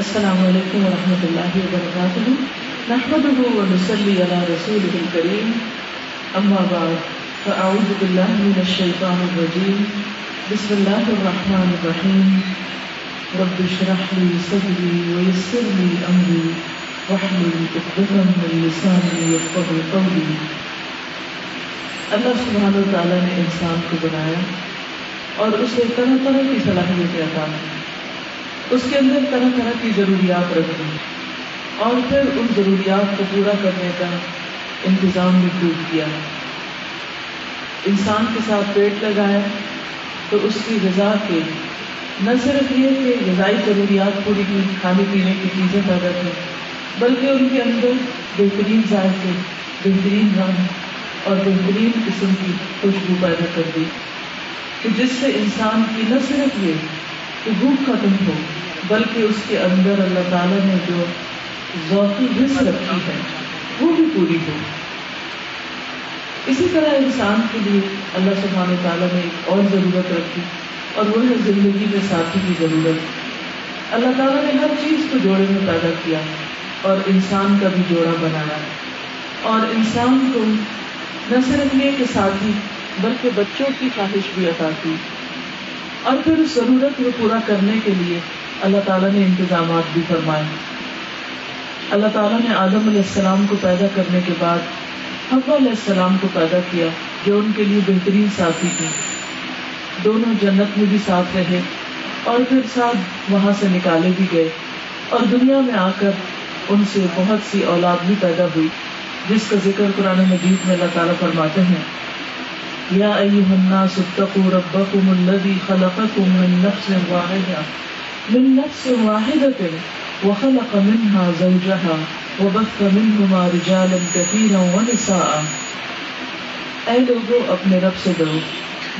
السلام علیکم ورحمۃ اللہ وبرکاتہ۔ نحمده ونصلي على رسوله الكريم اما بعد، فاعوذ بالله من الشيطان الرجيم بسم الله الرحمن الرحيم رب اشرح لي صدري ويسر لي امري واحلل عقدة من لساني يفقهوا قولي اللہ سبحانہ وتعالی نے انسان کو بنایا اور اسے طرح طرح کی صلاحیتیں عطا کی۔ اس کے اندر طرح طرح کی ضروریات رکھی اور پھر ان ضروریات کو پورا کرنے کا انتظام بھی خوب کیا انسان کے ساتھ پیٹ لگایا تو اس کی غذا کے نہ صرف یہ کہ غذائی ضروریات پوری کی کھانے پینے کی چیزیں پیدا کی بلکہ ان کے اندر بہترین ذائقے، بہترین رنگ اور بہترین قسم کی خوشبو پیدا کر دی۔ کہ جس سے انسان کی نہ صرف یہ کہ بھوک ختم ہو، بلکہ اس کے اندر اللہ تعالیٰ نے جو ذوقی حص رکھی ہے، وہ بھی پوری ہو۔ اسی طرح انسان کے لیے اللہ سبحانہ تعالیٰ نے ایک اور ضرورت رکھی، اور وہ ہے زندگی میں ساتھی کی ضرورت۔ اللہ تعالیٰ نے ہر چیز کو جوڑے میں پیدا کیا اور انسان کا بھی جوڑا بنایا۔ اور انسان کو نہ صرف یہ کہ ساتھی، بلکہ بچوں کی خواہش بھی عطا کی۔ اور پھر اس ضرورت کو پورا کرنے کے لیے اللہ تعالیٰ نے انتظامات بھی فرمائے۔ اللہ تعالیٰ نے آدم علیہ السلام کو پیدا کرنے کے بعد حب علیہ السلام کو پیدا کیا جو ان کے لیے بہترین ساتھی تھی۔ دونوں جنت میں بھی ساتھ رہے اور پھر ساتھ وہاں سے نکالے بھی گئے اور دنیا میں آ کر ان سے بہت سی اولاد بھی پیدا ہوئی، جس کا ذکر قرآن مجید میں اللہ تعالیٰ فرماتے ہیں۔ یا ایوہ الناس اتقوا ربکم الذی خلقکم من نفس واحدہ من نفس واحدة وخلق منها زوجها وبث منهما رجالا كثيرا ونساء. اے لوگوں اپنے رب سے ڈرو۔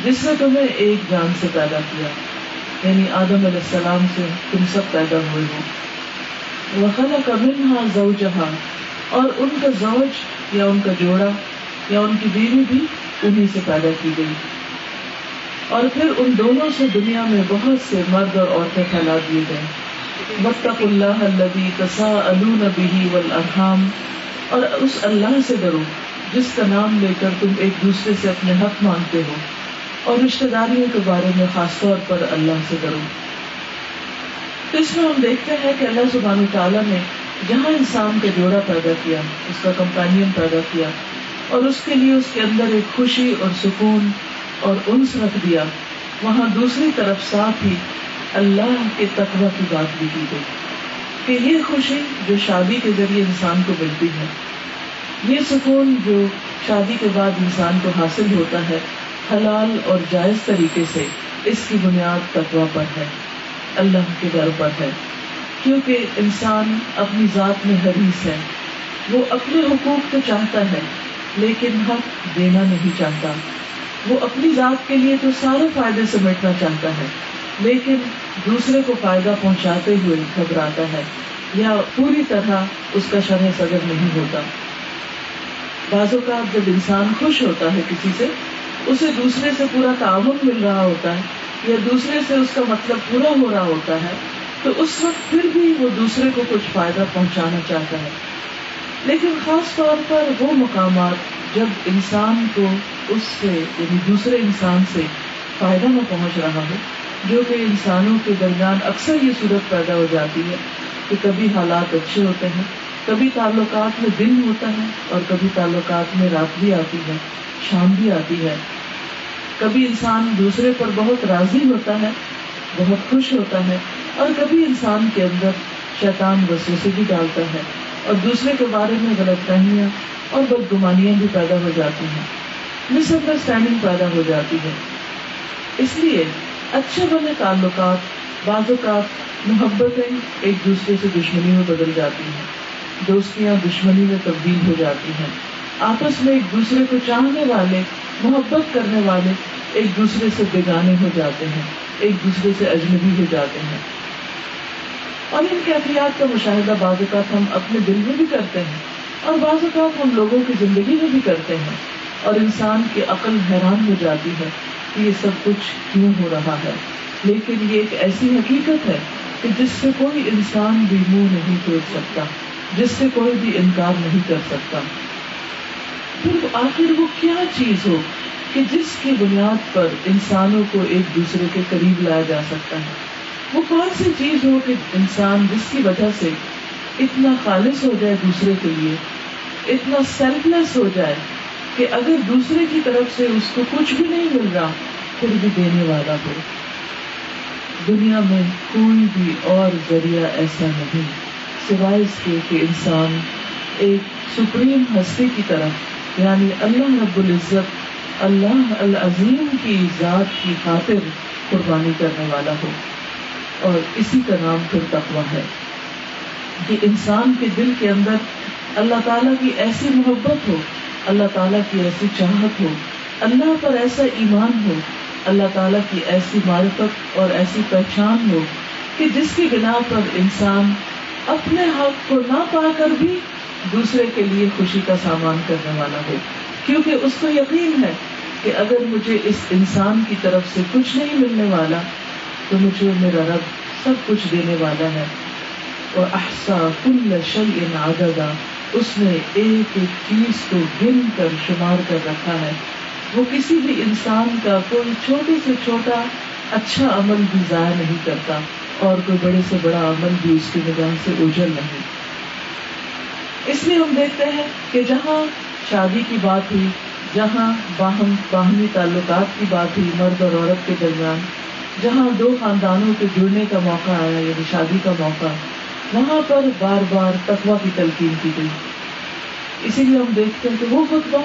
جس نے تمہیں ایک جان سے پیدا کیا یعنی آدم علیہ السلام سے تم سب پیدا ہوئے ہو۔ وخلق منها زوجها اور ان کا زوج یا ان کا جوڑا یا ان کی بیوی بھی انہیں سے پیدا کی گئی۔ اور پھر ان دونوں سے دنیا میں بہت سے مرد اور عورتیں پھیلا دیے گئے۔ وطق اللہ البی کسا البی والارحام اور اس اللہ سے ڈرو، جس کا نام لے کر تم ایک دوسرے سے اپنے حق مانگتے ہو۔ اور رشتے داریوں کے بارے میں خاص طور پر اللہ سے ڈرو۔ تو اس میں ہم دیکھتے ہیں کہ اللہ سبحانہ تعالیٰ نے جہاں انسان کا جوڑا پیدا کیا، اس کا کمپینین پیدا کیا اور اس کے لیے اس کے اندر ایک خوشی اور سکون اور انس رکھ دیا۔ وہاں دوسری طرف ساتھ ہی اللہ کے تقوی کی بات بھی کی گئی۔ کہ یہ خوشی جو شادی کے ذریعے انسان کو ملتی ہے، یہ سکون جو شادی کے بعد انسان کو حاصل ہوتا ہے، حلال اور جائز طریقے سے اس کی بنیاد تقوا پر ہے، اللہ کے ڈر پر ہے۔ کیونکہ انسان اپنی ذات میں حریث ہے، وہ اپنے حقوق کو چاہتا ہے۔ لیکن حق دینا نہیں چاہتا۔ وہ اپنی ذات کے لیے تو سارے فائدے سمیٹنا چاہتا ہے، لیکن دوسرے کو فائدہ پہنچاتے ہوئے گھبراتا ہے یا پوری طرح اس کا شرح صدر نہیں ہوتا۔ بعض اوقات جب انسان خوش ہوتا ہے کسی سے، اسے دوسرے سے پورا تعاون مل رہا ہوتا ہے یا دوسرے سے اس کا مطلب پورا ہو رہا ہوتا ہے، تو اس وقت پھر بھی وہ دوسرے کو کچھ فائدہ پہنچانا چاہتا ہے۔ لیکن خاص طور پر وہ مقامات جب انسان کو اس سے یعنی دوسرے انسان سے فائدہ نہ پہنچ رہا ہو، جو کہ انسانوں کے درمیان اکثر یہ صورت پیدا ہو جاتی ہے کہ کبھی حالات اچھے ہوتے ہیں، کبھی تعلقات میں دن ہوتا ہے اور کبھی تعلقات میں رات بھی آتی ہے، شام بھی آتی ہے۔ کبھی انسان دوسرے پر بہت راضی ہوتا ہے، بہت خوش ہوتا ہے اور کبھی انسان کے اندر شیطان وسوسے بھی ڈالتا ہے۔ اور دوسرے کے بارے میں غلط فہمیاں اور بدگمانیاں بھی پیدا ہو جاتی ہیں۔ مس انڈرسٹینڈنگ پیدا ہو جاتی ہے۔ اس لیے اچھے بنے تعلقات، بعض اوقات محبتیں ایک دوسرے سے دشمنی میں بدل جاتی ہیں۔ دوستیاں دشمنی میں تبدیل ہو جاتی ہیں۔ آپس میں ایک دوسرے کو چاہنے والے، محبت کرنے والے ایک دوسرے سے بیگانے ہو جاتے ہیں، ایک دوسرے سے اجنبی ہو جاتے ہیں۔ اور ان کیفیات کا مشاہدہ بعض اوقات ہم اپنے دل میں بھی کرتے ہیں اور بعض اوقات ہم لوگوں کی زندگی میں بھی کرتے ہیں اور انسان کی عقل حیران ہو جاتی ہے کہ یہ سب کچھ کیوں ہو رہا ہے۔ لیکن یہ ایک ایسی حقیقت ہے کہ جس سے کوئی انسان بھی منہ نہیں توڑ سکتا، جس سے کوئی بھی انکار نہیں کر سکتا۔ پھر آخر وہ کیا چیز ہو کہ جس کی بنیاد پر انسانوں کو ایک دوسرے کے قریب لایا جا سکتا ہے؟ وہ کون سی چیز ہو کہ انسان جس کی وجہ سے اتنا خالص ہو جائے دوسرے کے لیے، اتنا سیلف لیس ہو جائے کہ اگر دوسرے کی طرف سے اس کو کچھ بھی نہیں مل رہا، پھر بھی دینے والا ہو۔ دنیا میں کوئی بھی اور ذریعہ ایسا نہیں، سوائے اس کے کہ انسان ایک سپریم ہستی کی طرف یعنی اللہ رب العزت، اللہ العظیم کی ذات کی خاطر قربانی کرنے والا ہو۔ اور اسی کا نام پھر تقوی ہے۔ کہ انسان کے دل کے اندر اللہ تعالیٰ کی ایسی محبت ہو، اللہ تعالیٰ کی ایسی چاہت ہو، اللہ پر ایسا ایمان ہو، اللہ تعالیٰ کی ایسی معرفت اور ایسی پہچان ہو کہ جس کی بنا پر انسان اپنے حق کو نہ پا کر بھی دوسرے کے لیے خوشی کا سامان کرنے والا ہو۔ کیونکہ اس کو یقین ہے کہ اگر مجھے اس انسان کی طرف سے کچھ نہیں ملنے والا تو مجھے میرا رب سب کچھ دینے والا ہے۔ اور احسا کل شل عددا، اس نے ایک ایک چیز کو گن کر شمار کر رکھا ہے۔ وہ کسی بھی انسان کا کوئی چھوٹے سے چھوٹا اچھا عمل بھی ضائع نہیں کرتا، اور کوئی بڑے سے بڑا عمل بھی اس کی نگاہ سے اجل نہیں۔ اس لیے ہم دیکھتے ہیں کہ جہاں شادی کی بات ہوئی، جہاں باہم باہمی تعلقات کی بات ہوئی، مرد اور عورت کے درمیان جہاں دو خاندانوں کے جڑنے کا موقع آیا یعنی شادی کا موقع، وہاں پر بار بار تقوا کی تلقین کی گئی۔ اسی لیے ہم دیکھتے ہیں کہ وہ خطبہ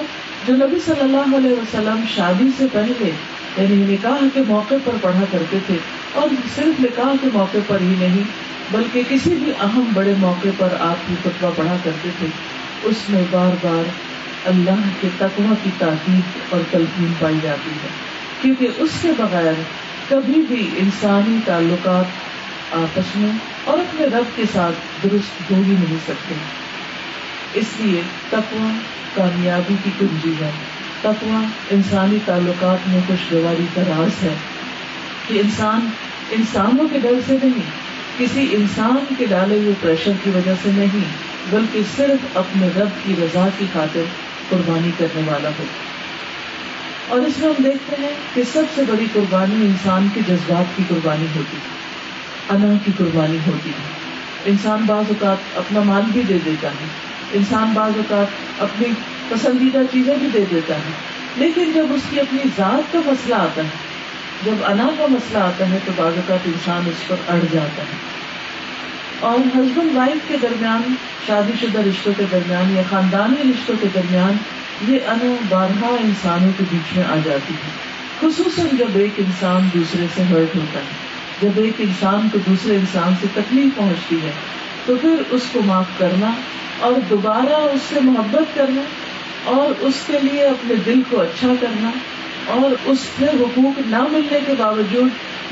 جو نبی صلی اللہ علیہ وسلم شادی سے پہلے یعنی نکاح کے موقع پر پڑھا کرتے تھے، اور صرف نکاح کے موقع پر ہی نہیں، بلکہ کسی بھی اہم بڑے موقع پر آپ کی خطبہ پڑھا کرتے تھے، اس میں بار بار اللہ کے تقوی کی تاکید اور تلقین پائی جاتی ہے۔ کیونکہ اس کے بغیر کبھی بھی انسانی تعلقات آپس میں اور اپنے رب کے ساتھ درست ہو ہی نہیں سکتے۔ اس لیے تقوا کامیابی کی کنجی ہے۔ تقوا انسانی تعلقات میں خوشگواری کا راز ہے کہ انسان انسانوں کے ڈر سے نہیں، کسی انسان کے ڈالے ہوئے پریشر کی وجہ سے نہیں، بلکہ صرف اپنے رب کی رضا کی خاطر قربانی کرنے والا ہو۔ اور اس میں ہم دیکھتے ہیں کہ سب سے بڑی قربانی انسان کے جذبات کی قربانی ہوتی ہے، انا کی قربانی ہوتی ہے۔ انسان بعض اوقات اپنا مال بھی دے دیتا ہے، انسان بعض اوقات اپنی پسندیدہ چیزیں بھی دے دیتا ہے۔ لیکن جب اس کی اپنی ذات کا مسئلہ آتا ہے، جب انا کا مسئلہ آتا ہے، تو بعض اوقات انسان اس پر اڑ جاتا ہے۔ اور ہسبینڈ وائف کے درمیان، شادی شدہ رشتوں کے درمیان یا خاندانی رشتوں کے درمیان یہ انا بارہا انسانوں کے بیچ میں آ جاتی ہے۔ خصوصاً جب ایک انسان دوسرے سے ہرٹ ہوتا ہے۔ جب ایک انسان کو دوسرے انسان سے تکلیف پہنچتی ہے، تو پھر اس کو معاف کرنا اور دوبارہ اس سے محبت کرنا اور اس کے لیے اپنے دل کو اچھا کرنا اور اس سے حقوق نہ ملنے کے باوجود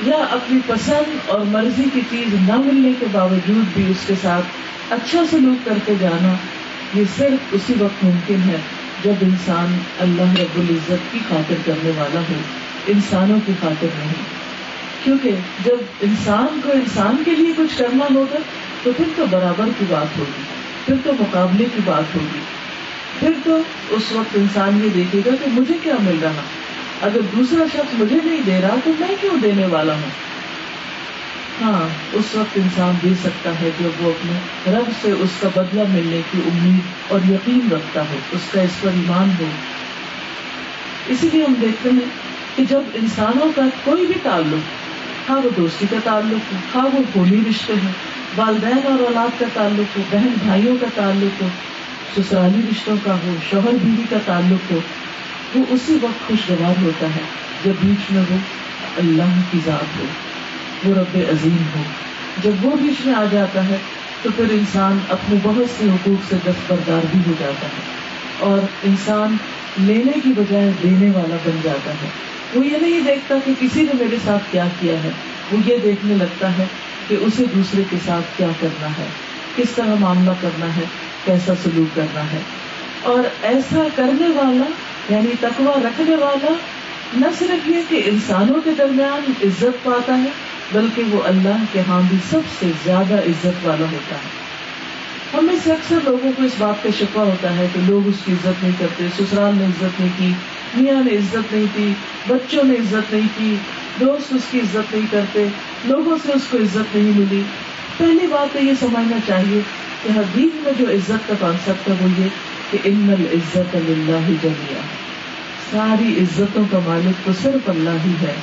یا اپنی پسند اور مرضی کی چیز نہ ملنے کے باوجود بھی اس کے ساتھ اچھا سلوک کرتے جانا، یہ صرف اسی وقت ممکن ہے۔ جب انسان اللہ رب العزت کی خاطر کرنے والا ہو، انسانوں کی خاطر نہیں۔ کیونکہ جب انسان کو انسان کے لیے کچھ کرنا ہوگا، تو پھر تو برابر کی بات ہوگی، پھر تو مقابلے کی بات ہوگی۔ پھر تو اس وقت انسان یہ دیکھے گا کہ مجھے کیا مل رہا۔ اگر دوسرا شخص مجھے نہیں دے رہا، تو میں کیوں دینے والا ہوں؟ ہاں اس وقت انسان دے سکتا ہے جب وہ اپنے رب سے اس کا بدلہ ملنے کی امید اور یقین رکھتا ہو، اس کا اس پر ایمان ہو۔ اسی لیے ہم دیکھتے ہیں کہ جب انسانوں کا کوئی بھی تعلق ہاں وہ دوستی کا تعلق ہو ہاں وہ خونی رشتے ہیں والدین اور اولاد کا تعلق ہو، بہن بھائیوں کا تعلق ہو، سسرالی رشتوں کا ہو، شوہر بیوی کا تعلق ہو، وہ اسی وقت خوشگوار ہوتا ہے جب بیچ میں وہ اللہ کی ذات ہو۔ وہ رب عظیم ہو جب وہ بیچ میں آ جاتا ہے، تو پھر انسان اپنے بہت سے حقوق سے دستبردار بھی ہو جاتا ہے اور انسان لینے کی بجائے دینے والا بن جاتا ہے۔ وہ یہ نہیں دیکھتا کہ کسی نے میرے ساتھ کیا کیا ہے، وہ یہ دیکھنے لگتا ہے کہ اسے دوسرے کے ساتھ کیا کرنا ہے، کس طرح معاملہ کرنا ہے، کیسا سلوک کرنا ہے۔ اور ایسا کرنے والا یعنی تقوا رکھنے والا، نہ صرف یہ کہ انسانوں کے درمیان عزت پاتا ہے بلکہ وہ اللہ کے ہاں بھی سب سے زیادہ عزت والا ہوتا ہے۔ ہم میں سے اکثر لوگوں کو اس بات کا شکوا ہوتا ہے کہ لوگ اس کی عزت نہیں کرتے، سسرال نے عزت نہیں کی، میاں نے عزت نہیں کی، بچوں نے عزت نہیں کی، دوست اس کی عزت نہیں کرتے، لوگوں سے اس کو عزت نہیں ملی۔ پہلی بات تو یہ سمجھنا چاہیے کہ حدیث میں جو عزت کا کانسیپٹ ہے وہ یہ کہ ان العزت اللہ ہی جمیا ساری عزتوں کا مالک تو صرف اللہ ہی ہے۔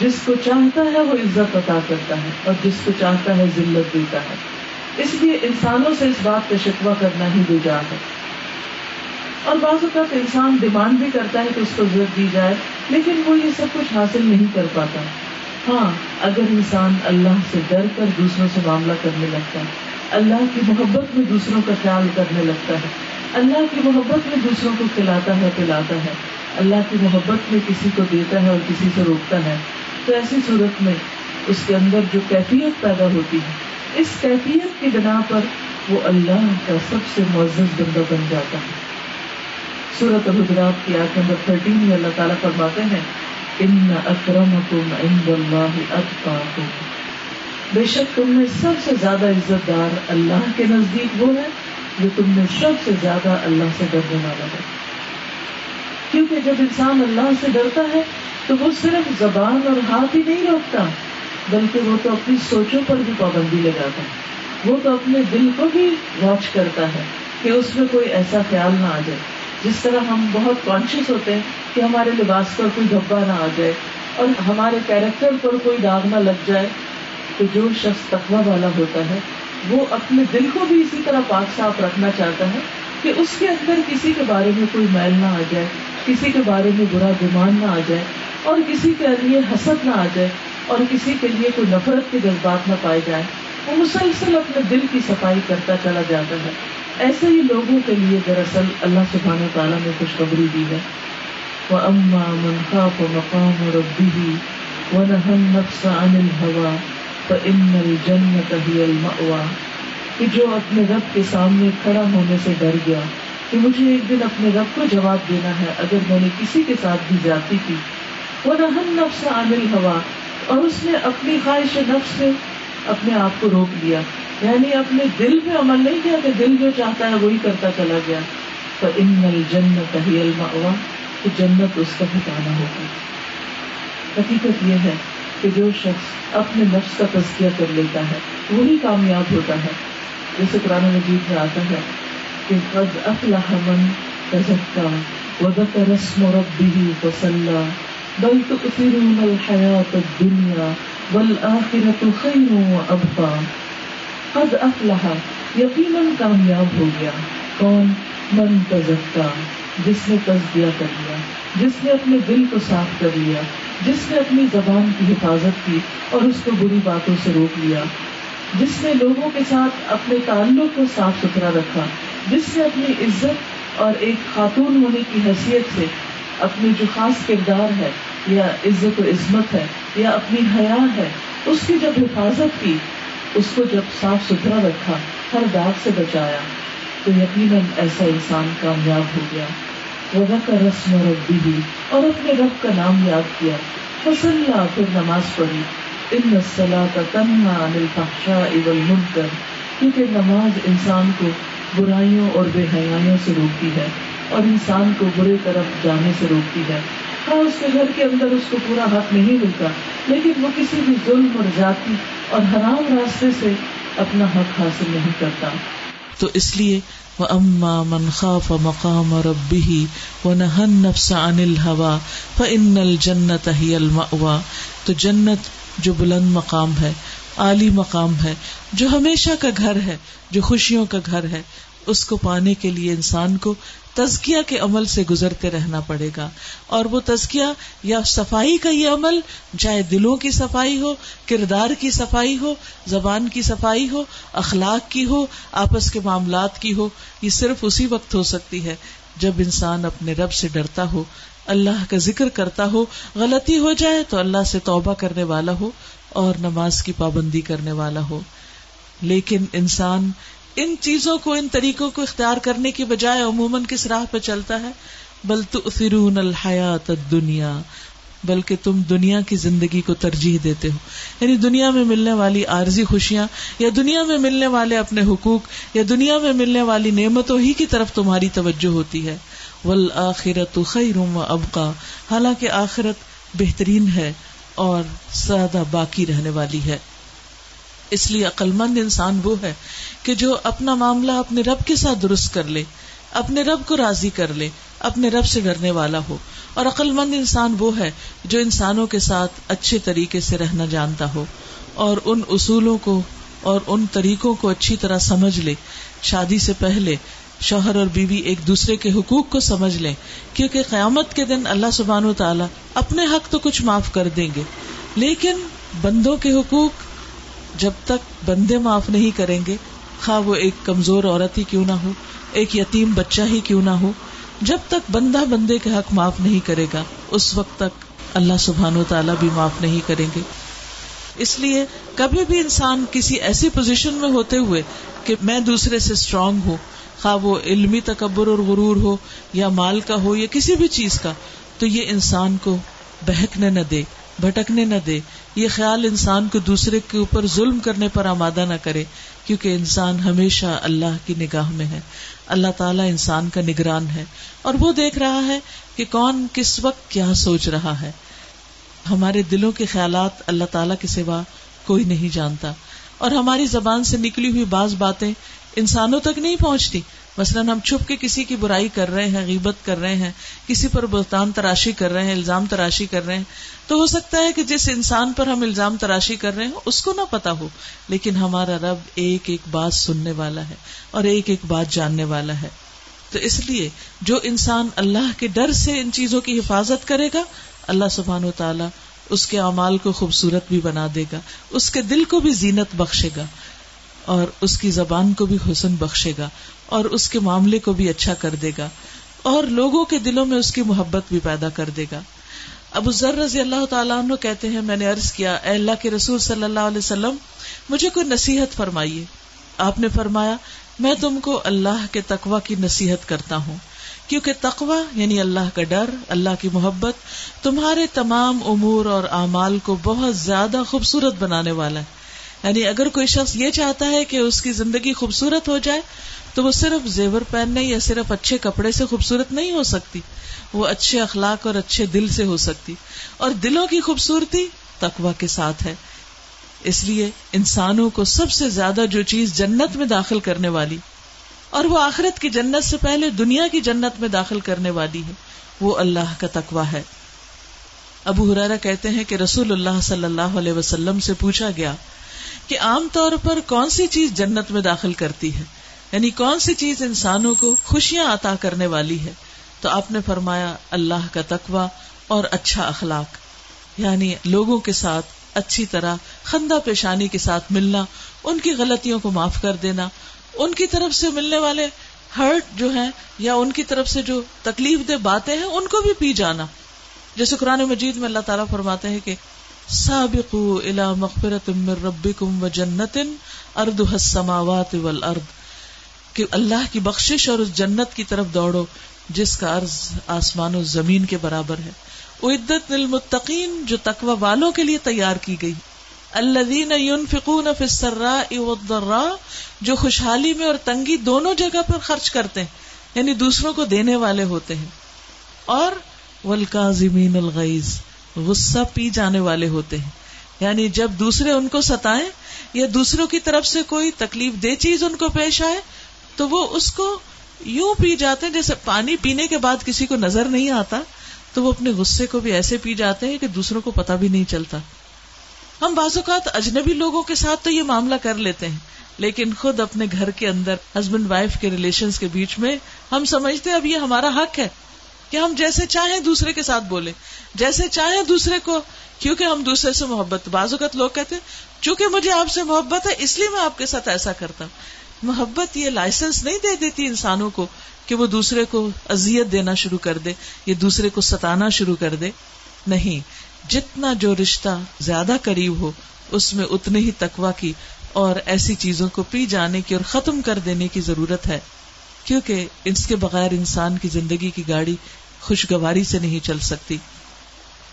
جس کو چاہتا ہے وہ عزت عطا کرتا ہے اور جس کو چاہتا ہے ذلت دیتا ہے۔ اس لیے انسانوں سے اس بات کا شکوا کرنا ہی بے جا ہے۔ اور بعض اوقات انسان ڈیمانڈ بھی کرتا ہے کہ اس کو ضرورت دی جائے، لیکن وہ یہ سب کچھ حاصل نہیں کر پاتا۔ ہاں اگر انسان اللہ سے ڈر کر دوسروں سے معاملہ کرنے لگتا ہے، اللہ کی محبت میں دوسروں کا خیال کرنے لگتا ہے، اللہ کی محبت میں دوسروں کو کھلاتا ہے، پلاتا ہے، اللہ کی محبت میں کسی کو دیتا ہے اور کسی سے روکتا ہے تو ایسی صورت میں اس کے اندر جو کیفیت پیدا ہوتی ہے، اس کیفیت کی بنا پر وہ اللہ کا سب سے معزز بندہ بن جاتا ہے۔ سورت الحجرات کی آٹھ نمبر تھرٹین میں اللہ تعالیٰ فرماتے ہیں ان اکرم اتقاکم بے شک تم میں سب سے زیادہ عزت دار اللہ کے نزدیک وہ ہے، جو تم میں سب سے زیادہ اللہ سے ڈرنے والا ہے۔ کیونکہ جب انسان اللہ سے ڈرتا ہے تو وہ صرف زبان اور ہاتھ ہی نہیں روکتا، بلکہ وہ تو اپنی سوچوں پر بھی پابندی لگاتا ہے۔ وہ تو اپنے دل کو بھی واچ کرتا ہے کہ اس میں کوئی ایسا خیال نہ آ جائے۔ جس طرح ہم بہت کانشیس ہوتے ہیں کہ ہمارے لباس پر کوئی دھبا نہ آ جائے اور ہمارے کیریکٹر پر کوئی داغ نہ لگ جائے، تو جو شخص تقوی والا ہوتا ہے، وہ اپنے دل کو بھی اسی طرح پاک صاف رکھنا چاہتا ہے کہ اس کے اندر کسی کے بارے میں کوئی میل نہ آ جائے۔ کسی کے بارے میں برا گمان نہ آ جائے اور کسی کے لیے حسد نہ آ جائے اور کسی کے لیے کوئی نفرت کے جذبات نہ پائے جائیں، وہ مسلسل اپنے دل کی صفائی کرتا چلا جاتا ہے۔ ایسے ہی لوگوں کے لیے دراصل اللہ سبحانہ تعالیٰ نے خوشخبری دی ہے۔ وہ اما منخا کو مقام اور ابھی وہ نفس عن الهوى فإن الجنة هي کہ جو اپنے رب کے سامنے کھڑا ہونے سے ڈر گیا کہ مجھے ایک دن اپنے رب کو جواب دینا ہے، اگر میں نے کسی کے ساتھ بھی زیادتی کی۔ وہ نہن نفس عامل ہوا اور اس نے اپنی خواہش نفس سے اپنے آپ کو روک لیا۔ یعنی اپنے دل پہ عمل نہیں کیا کہ دل جو چاہتا ہے وہی کرتا چلا گیا۔ تو ان نل جنت ہی الماوا تو جنت اس کا ٹھکانا ہوگی حقیقت یہ ہے کہ جو شخص اپنے نفس کا تزکیہ کر لیتا ہے، وہی کامیاب ہوتا ہے۔ جیسے قرآن مجید میں آتا ہے کہ قد افلح من تزکا وذکر اسم ربه فصلى. بل تؤثرون الحیات الدنیا والآخرة خیر وابقا قد افلح یقینا کامیاب ہو گیا کون من تزکا جس نے تزکیہ کر لیا، جس نے اپنے دل کو صاف کر لیا، جس نے اپنی زبان کی حفاظت کی اور اس کو بری باتوں سے روک لیا، جس نے لوگوں کے ساتھ اپنے تعلق کو صاف ستھرا رکھا جس نے اپنی عزت اور ایک خاتون ہونے کی حیثیت سے اپنی جو خاص کردار ہے یا عزت و عظمت ہے یا اپنی حیا ہے، اس کی جب حفاظت کی، اس کو جب صاف ستھرا رکھا، ہر داغ سے بچایا، تو یقیناً ایسا انسان کامیاب ہو گیا۔ وغیرہ کا رسم اور ربی بھی اور اپنے رب کا نام یاد کیا۔ فصل پھر نماز پڑھی۔ ان کا تنہا انل فخشا اول کیونکہ نماز انسان کو برائیوں اور بے حیاں سے روکتی ہے اور انسان کو برے طرف جانے سے روکتی ہے۔ ہاں اس کے گھر کے اندر اس کو پورا حق نہیں ملتا، لیکن وہ کسی بھی ظلم اور ذاتی اور حرام راستے سے اپنا حق حاصل نہیں کرتا۔ تو اس لیے وہ اما من خاف مقام اور ابی و نہن نفس عن الهوى فان الجنت هي المأوى۔ تو جنت جو بلند مقام ہے، عالی مقام ہے، جو ہمیشہ کا گھر ہے، جو خوشیوں کا گھر ہے اس کو پانے کے لیے انسان کو تزکیا کے عمل سے گزرتے رہنا پڑے گا۔ اور وہ تزکیا یا صفائی کا یہ عمل، چاہے دلوں کی صفائی ہو، کردار کی صفائی ہو، زبان کی صفائی ہو، اخلاق کی ہو، آپس کے معاملات کی ہو، یہ صرف اسی وقت ہو سکتی ہے جب انسان اپنے رب سے ڈرتا ہو، اللہ کا ذکر کرتا ہو، غلطی ہو جائے تو اللہ سے توبہ کرنے والا ہو اور نماز کی پابندی کرنے والا ہو۔ لیکن انسان ان چیزوں کو، ان طریقوں کو اختیار کرنے کی بجائے عموماً کس راہ پہ چلتا ہے؟ بل تو فرون الحیات دنیا بلکہ تم دنیا کی زندگی کو ترجیح دیتے ہو۔ یعنی دنیا میں ملنے والی عارضی خوشیاں، یا دنیا میں ملنے والے اپنے حقوق، یا دنیا میں ملنے والی نعمتوں ہی کی طرف تمہاری توجہ ہوتی ہے۔ ولآخرت خیر و ابقا حالانکہ آخرت بہترین ہے اور زیادہ باقی رہنے والی ہے۔ اس لیے عقلمند انسان وہ ہے کہ جو اپنا معاملہ اپنے رب کے ساتھ درست کر لے، اپنے رب کو راضی کر لے، اپنے رب سے ڈرنے والا ہو۔ اور عقل مند انسان وہ ہے جو انسانوں کے ساتھ اچھے طریقے سے رہنا جانتا ہو اور ان اصولوں کو اور ان طریقوں کو اچھی طرح سمجھ لے۔ شادی سے پہلے شوہر اور بیوی ایک دوسرے کے حقوق کو سمجھ لیں، کیونکہ قیامت کے دن اللہ سبحان و تعالیٰ اپنے حق تو کچھ معاف کر دیں گے۔ لیکن بندوں کے حقوق جب تک بندے معاف نہیں کریں گے، خواہ وہ ایک کمزور عورت ہی کیوں نہ ہو، ایک یتیم بچہ ہی کیوں نہ ہو، جب تک بندہ بندے کے حق معاف نہیں کرے گا، اس وقت تک اللہ سبحان و تعالیٰ بھی معاف نہیں کریں گے۔ اس لیے کبھی بھی انسان کسی ایسی پوزیشن میں ہوتے ہوئے کہ میں دوسرے سے اسٹرانگ ہوں، خواہ وہ علمی تکبر اور غرور ہو یا مال کا ہو یا کسی بھی چیز کا، تو یہ انسان کو بہکنے نہ دے۔ بھٹکنے نہ دے۔ یہ خیال انسان کو دوسرے کے اوپر ظلم کرنے پر آمادہ نہ کرے، کیونکہ انسان ہمیشہ اللہ کی نگاہ میں ہے۔ اللہ تعالیٰ انسان کا نگران ہے۔ اور وہ دیکھ رہا ہے کہ کون کس وقت کیا سوچ رہا ہے۔ ہمارے دلوں کے خیالات اللہ تعالیٰ کے سوا کوئی نہیں جانتا۔ اور ہماری زبان سے نکلی ہوئی بعض باتیں انسانوں تک نہیں پہنچتی۔ مثلاً ہم چھپ کے کسی کی برائی کر رہے ہیں، غیبت کر رہے ہیں، کسی پر بہتان تراشی کر رہے ہیں، الزام تراشی کر رہے ہیں، تو ہو سکتا ہے کہ جس انسان پر ہم الزام تراشی کر رہے ہیں، اس کو نہ پتا ہو، لیکن ہمارا رب ایک ایک بات سننے والا ہے اور ایک ایک بات جاننے والا ہے۔ تو اس لیے جو انسان اللہ کے ڈر سے ان چیزوں کی حفاظت کرے گا، اللہ سبحان و تعالی اس کے اعمال کو خوبصورت بھی بنا دے گا، اس کے دل کو بھی زینت بخشے گا۔ اور اس کی زبان کو بھی حسن بخشے گا اور اس کے معاملے کو بھی اچھا کر دے گا اور لوگوں کے دلوں میں اس کی محبت بھی پیدا کر دے گا۔ ابو ذر رضی اللہ تعالیٰ عنہ کہتے ہیں، میں نے عرض کیا، اے اللہ کے رسول صلی اللہ علیہ وسلم، مجھے کوئی نصیحت فرمائیے۔ آپ نے فرمایا، میں تم کو اللہ کے تقوا کی نصیحت کرتا ہوں۔ کیونکہ تقوا یعنی اللہ کا ڈر، اللہ کی محبت، تمہارے تمام امور اور اعمال کو بہت زیادہ خوبصورت بنانے والا ہے۔ یعنی اگر کوئی شخص یہ چاہتا ہے کہ اس کی زندگی خوبصورت ہو جائے، تو وہ صرف زیور پہننے یا صرف اچھے کپڑے سے خوبصورت نہیں ہو سکتی، وہ اچھے اخلاق اور اچھے دل سے ہو سکتی۔ اور دلوں کی خوبصورتی تقوا کے ساتھ ہے۔ اس لیے انسانوں کو سب سے زیادہ جو چیز جنت میں داخل کرنے والی، اور وہ آخرت کی جنت سے پہلے دنیا کی جنت میں داخل کرنے والی ہے، وہ اللہ کا تقوا ہے۔ ابو ہرارا کہتے ہیں کہ رسول اللہ صلی اللہ علیہ وسلم سے پوچھا گیا کہ عام طور پر کون سی چیز جنت میں داخل کرتی ہے؟ یعنی کون سی چیز انسانوں کو خوشیاں عطا کرنے والی ہے؟ تو آپ نے فرمایا، اللہ کا تقوی اور اچھا اخلاق یعنی لوگوں کے ساتھ اچھی طرح خندہ پیشانی کے ساتھ ملنا، ان کی غلطیوں کو معاف کر دینا، ان کی طرف سے ملنے والے ہرٹ جو ہیں یا ان کی طرف سے جو تکلیف دہ باتیں ہیں، ان کو بھی پی جانا۔ جیسے قرآن مجید میں اللہ تعالیٰ فرماتے ہیں کہ سابقوا الى مغفرت من ربکم و جنت اردها السماوات والارض. کہ اللہ کی بخشش اور اس جنت کی طرف دوڑو، جس کا عرض آسمان و زمین کے برابر ہے. عدت للمتقین جو تقوی والوں کے لیے تیار کی گئی. الذین ينفقون فی السراء والضراء، جو خوشحالی میں اور تنگی دونوں جگہ پر خرچ کرتے ہیں یعنی دوسروں کو دینے والے ہوتے ہیں. اور والکاظمین الغیظ غصہ پی جانے والے ہوتے ہیں۔ یعنی جب دوسرے ان کو ستائیں یا دوسروں کی طرف سے کوئی تکلیف دہ چیز ان کو پیش آئے، تو وہ اس کو یوں پی جاتے ہیں جیسے پانی پینے کے بعد کسی کو نظر نہیں آتا، تو وہ اپنے غصے کو بھی ایسے پی جاتے ہیں کہ دوسروں کو پتا بھی نہیں چلتا۔ ہم بعض اوقات اجنبی لوگوں کے ساتھ تو یہ معاملہ کر لیتے ہیں، لیکن خود اپنے گھر کے اندر ہسبینڈ وائف کے ریلیشن کے بیچ میں ہم سمجھتے ہیں اب یہ ہمارا حق ہے۔ کہ ہم جیسے چاہیں دوسرے کے ساتھ بولے جیسے چاہیں دوسرے کو، کیونکہ ہم دوسرے سے محبت، بعض اوقات لوگ کہتے ہیں، چونکہ مجھے آپ سے محبت ہے، اس لیے میں آپ کے ساتھ ایسا کرتا ہوں۔ محبت یہ لائسنس نہیں دے دیتی انسانوں کو کہ وہ دوسرے کو ازیت دینا شروع کر دے، یا دوسرے کو ستانا شروع کر دے۔ نہیں، جتنا جو رشتہ زیادہ قریب ہو، اس میں اتنے ہی تقوا کی اور ایسی چیزوں کو پی جانے کی اور ختم کر دینے کی ضرورت ہے۔ کیونکہ اس کے بغیر انسان کی زندگی کی گاڑی خوشگواری سے نہیں چل سکتی۔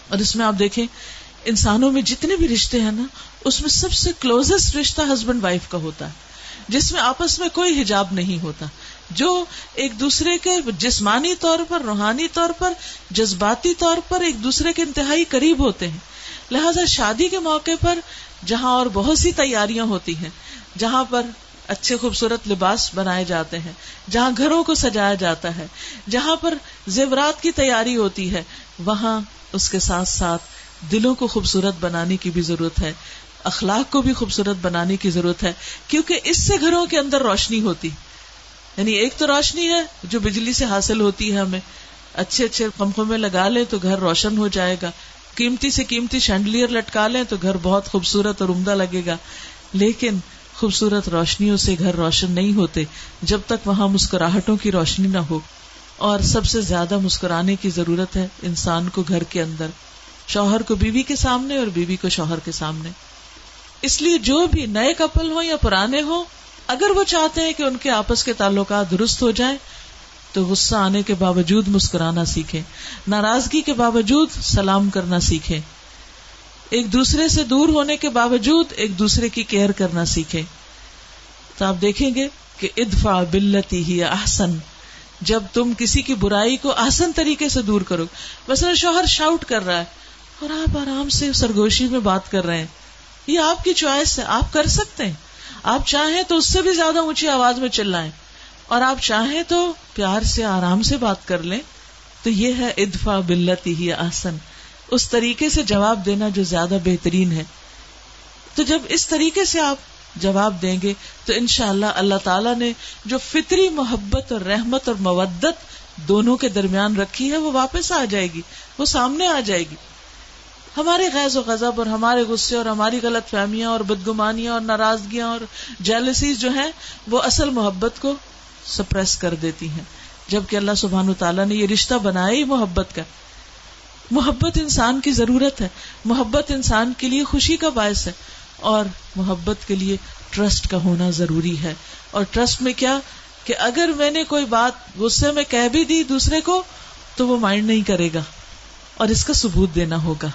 اور اس میں آپ دیکھیں، انسانوں میں جتنے بھی رشتے ہیں نا، اس میں سب سے کلوزسٹ رشتہ ہسبینڈ وائف کا ہوتا ہے۔ جس میں آپس میں کوئی حجاب نہیں ہوتا۔ جو ایک دوسرے کے جسمانی طور پر، روحانی طور پر، جذباتی طور پر ایک دوسرے کے انتہائی قریب ہوتے ہیں۔ لہذا شادی کے موقع پر جہاں اور بہت سی تیاریاں ہوتی ہیں، جہاں پر اچھے خوبصورت لباس بنائے جاتے ہیں، جہاں گھروں کو سجایا جاتا ہے، جہاں پر زیورات کی تیاری ہوتی ہے، وہاں اس کے ساتھ ساتھ دلوں کو خوبصورت بنانے کی بھی ضرورت ہے، اخلاق کو بھی خوبصورت بنانے کی ضرورت ہے، کیونکہ اس سے گھروں کے اندر روشنی ہوتی۔ یعنی ایک تو روشنی ہے جو بجلی سے حاصل ہوتی ہے ہمیں، اچھے اچھے پمپوں میں لگا لیں تو گھر روشن ہو جائے گا۔ قیمتی سے قیمتی شینڈلیئر لٹکا لیں تو گھر بہت خوبصورت اور عمدہ لگے گا۔ لیکن خوبصورت روشنیوں سے گھر روشن نہیں ہوتے جب تک وہاں مسکراہٹوں کی روشنی نہ ہو۔ اور سب سے زیادہ مسکرانے کی ضرورت ہے انسان کو گھر کے اندر، شوہر کو بیوی کے سامنے اور بیوی کو شوہر کے سامنے۔ اس لیے جو بھی نئے کپل ہو یا پرانے ہو اگر وہ چاہتے ہیں کہ ان کے آپس کے تعلقات درست ہو جائیں، تو غصہ آنے کے باوجود مسکرانا سیکھے ناراضگی کے باوجود سلام کرنا سیکھے ایک دوسرے سے دور ہونے کے باوجود ایک دوسرے کی کیئر کرنا سیکھے تو آپ دیکھیں گے کہ ادفا بلتی ہی احسن۔ جب تم کسی کی برائی کو آسن طریقے سے دور کرو۔ مثلا شوہر شاؤٹ کر رہا ہے اور آپ آرام سے سرگوشی میں بات کر رہے ہیں۔ یہ آپ کی چوائس ہے، آپ کر سکتے ہیں۔ آپ چاہیں تو اس سے بھی زیادہ اونچی آواز میں چلائیں۔ اور آپ چاہیں تو پیار سے، آرام سے بات کر لیں۔ تو یہ ہے ادفا بلتی ہی آسن اس طریقے سے جواب دینا جو زیادہ بہترین ہے۔ تو جب اس طریقے سے آپ جواب دیں گے، تو ان شاء اللہ اللہ تعالیٰ نے جو فطری محبت اور رحمت اور مودت دونوں کے درمیان رکھی ہے، وہ واپس آ جائے گی، وہ سامنے آ جائے گی۔ ہمارے غیظ و غضب اور ہمارے غصے اور ہماری غلط فہمیاں اور بدگمانیاں اور ناراضگیاں اور جیلسیز جو ہیں، وہ اصل محبت کو سپریس کر دیتی ہیں۔ جبکہ اللہ سبحان تعالیٰ نے یہ رشتہ بنایا ہی محبت کا۔ محبت انسان کی ضرورت ہے۔ محبت انسان کے لیے خوشی کا باعث ہے۔ اور محبت کے لیے ٹرسٹ کا ہونا ضروری ہے۔ اور ٹرسٹ میں کیا کہ اگر میں نے کوئی بات غصے میں کہہ بھی دی دوسرے کو، تو وہ مائنڈ نہیں کرے گا۔ اور اس کا ثبوت دینا ہوگا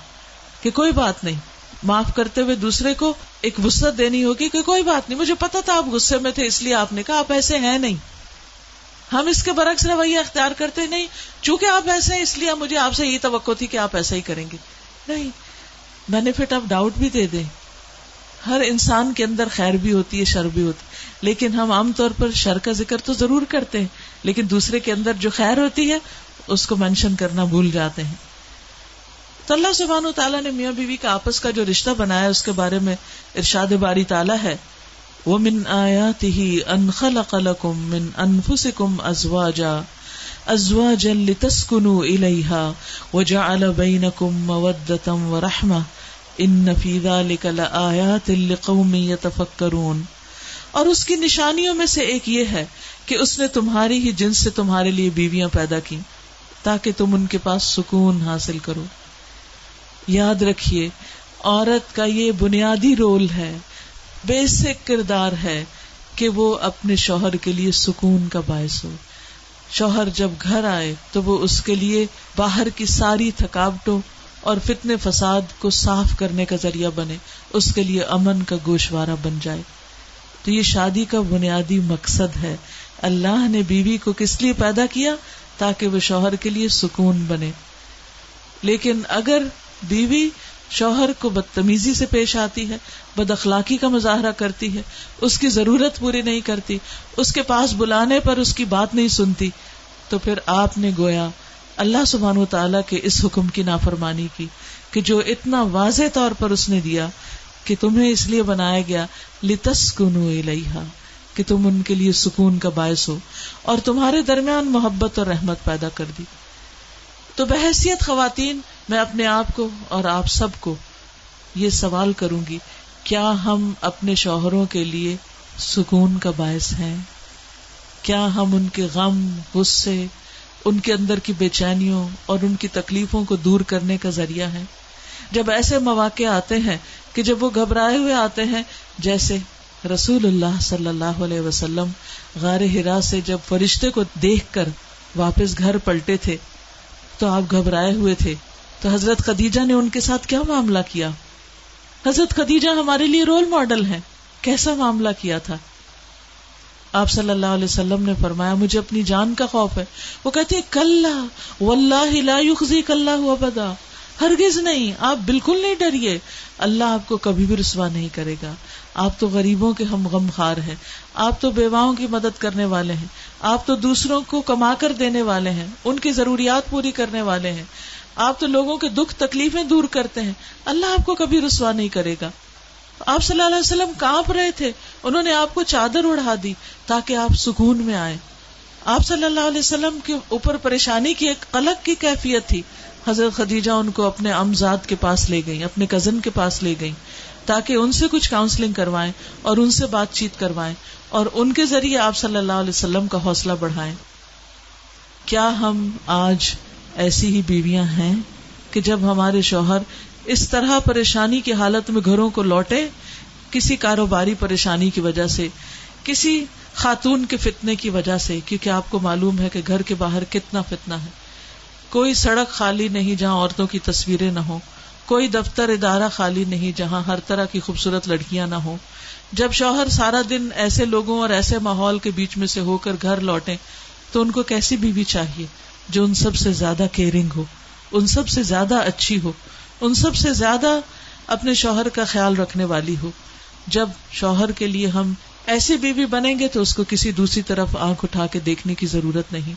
کہ کوئی بات نہیں۔ معاف کرتے ہوئے دوسرے کو ایک وسط دینی ہوگی کہ کوئی بات نہیں، مجھے پتا تھا آپ غصے میں تھے، اس لیے آپ نے کہا، آپ ایسے ہیں نہیں۔ ہم اس کے برعکس رویہ اختیار کرتے نہیں۔ چونکہ آپ ایسے ہیں، اس لیے مجھے آپ سے یہ توقع تھی کہ آپ ایسا ہی کریں گے۔ نہیں بینیفٹ آف ڈاؤٹ بھی دے دیں۔ ہر انسان کے اندر خیر بھی ہوتی ہے، شر بھی ہوتی لیکن ہم عام طور پر شر کا ذکر تو ضرور کرتے ہیں، لیکن دوسرے کے اندر جو خیر ہوتی ہے، اس کو مینشن کرنا بھول جاتے ہیں۔ تو اللہ سبحان تعالیٰ نے میاں بیوی کا آپس کا جو رشتہ بنایا، اس کے بارے میں ارشاد باری تعالیٰ ہے۔ وہ من آیات ہی ان خلق لکم من انفسکم ازواجا ازواجا لتسکنوا الیہا وجعل بینکم مودتا ورحمہ ان فی ذالک لآیات لقوم یتفکرون۔ اور اس کی نشانیوں میں سے ایک یہ ہے کہ اس نے تمہاری ہی جنس سے تمہارے لیے بیویاں پیدا کی تاکہ تم ان کے پاس سکون حاصل کرو۔ یاد رکھیے، عورت کا یہ بنیادی رول ہے بیسک کردار ہے کہ وہ اپنے شوہر کے لیے سکون کا باعث ہو۔ شوہر جب گھر آئے تو وہ اس کے لیے باہر کی ساری تھکاوٹوں اور فتنے فساد کو صاف کرنے کا ذریعہ بنے، اس کے لیے امن کا گوشوارا بن جائے۔ تو یہ شادی کا بنیادی مقصد ہے۔ اللہ نے بیوی کو کس لیے پیدا کیا؟ تاکہ وہ شوہر کے لیے سکون بنے۔ لیکن اگر بیوی شوہر کو بدتمیزی سے پیش آتی ہے، بد اخلاقی کا مظاہرہ کرتی ہے، اس کی ضرورت پوری نہیں کرتی، اس کے پاس بلانے پر اس کی بات نہیں سنتی۔ تو پھر آپ نے گویا اللہ سبحان و تعالی کے اس حکم کی نافرمانی کی کہ جو اتنا واضح طور پر اس نے دیا کہ تمہیں اس لیے بنایا گیا لتس کنو کہ تم ان کے لیے سکون کا باعث ہو اور تمہارے درمیان محبت اور رحمت پیدا کر دی۔ تو بحثیت خواتین، میں اپنے آپ کو اور آپ سب کو یہ سوال کروں گی، کیا ہم اپنے شوہروں کے لیے سکون کا باعث ہیں؟ کیا ہم ان کے غم، غصے، ان کے اندر کی بے چینیوں اور ان کی تکلیفوں کو دور کرنے کا ذریعہ ہے جب ایسے مواقع آتے ہیں کہ جب وہ گھبرائے ہوئے آتے ہیں، جیسے رسول اللہ صلی اللہ علیہ وسلم غار ہرا سے جب فرشتے کو دیکھ کر واپس گھر پلٹے تھے تو آپ گھبرائے ہوئے تھے۔ تو حضرت خدیجہ نے ان کے ساتھ کیا معاملہ کیا؟ حضرت خدیجہ ہمارے لیے رول ماڈل ہے کیسا معاملہ کیا تھا؟ آپ صلی اللہ علیہ وسلم نے فرمایا، مجھے اپنی جان کا خوف ہے۔ وہ کہتے کل ہوا بدا ہرگز نہیں، آپ بالکل نہیں ڈریے۔ اللہ آپ کو کبھی بھی رسوا نہیں کرے گا۔ آپ تو غریبوں کے ہم غم خار ہیں، آپ تو بیواؤں کی مدد کرنے والے ہیں، آپ تو دوسروں کو کما کر دینے والے ہیں، ان کی ضروریات پوری کرنے والے ہیں۔ آپ تو لوگوں کے دکھ تکلیفیں دور کرتے ہیں۔ اللہ آپ کو کبھی رسوا نہیں کرے گا۔ آپ صلی اللہ علیہ وسلم کانپ رہے تھے، انہوں نے آپ کو چادر اڑا دی تاکہ آپ سکون میں آئے آپ صلی اللہ علیہ وسلم کے اوپر پریشانی کی ایک الگ کی کیفیت تھی۔ حضرت خدیجہ ان کو اپنے امزاد کے پاس لے گئی اپنے کزن کے پاس لے گئی تاکہ ان سے کچھ کاؤنسلنگ کروائیں اور ان سے بات چیت کروائیں اور ان کے ذریعے آپ صلی اللہ علیہ وسلم کا حوصلہ بڑھائیں۔ کیا ہم آج ایسی ہی بیویاں ہیں کہ جب ہمارے شوہر اس طرح پریشانی کی حالت میں گھروں کو لوٹے، کسی کاروباری پریشانی کی وجہ سے، کسی خاتون کے فتنے کی وجہ سے، کیونکہ آپ کو معلوم ہے کہ گھر کے باہر کتنا فتنا ہے۔ کوئی سڑک خالی نہیں جہاں عورتوں کی تصویریں نہ ہو کوئی دفتر ادارہ خالی نہیں جہاں ہر طرح کی خوبصورت لڑکیاں نہ ہو جب شوہر سارا دن ایسے لوگوں اور ایسے ماحول کے بیچ میں سے ہو کر گھر لوٹے تو ان کو کیسی بیوی چاہیے جو ان سب سے زیادہ کیئرنگ ہو، ان سب سے زیادہ اچھی ہو، ان سب سے زیادہ اپنے شوہر کا خیال رکھنے والی ہو۔ جب شوہر کے لیے ہم ایسی بیوی بنیں گے تو اس کو کسی دوسری طرف آنکھ اٹھا کے دیکھنے کی ضرورت نہیں۔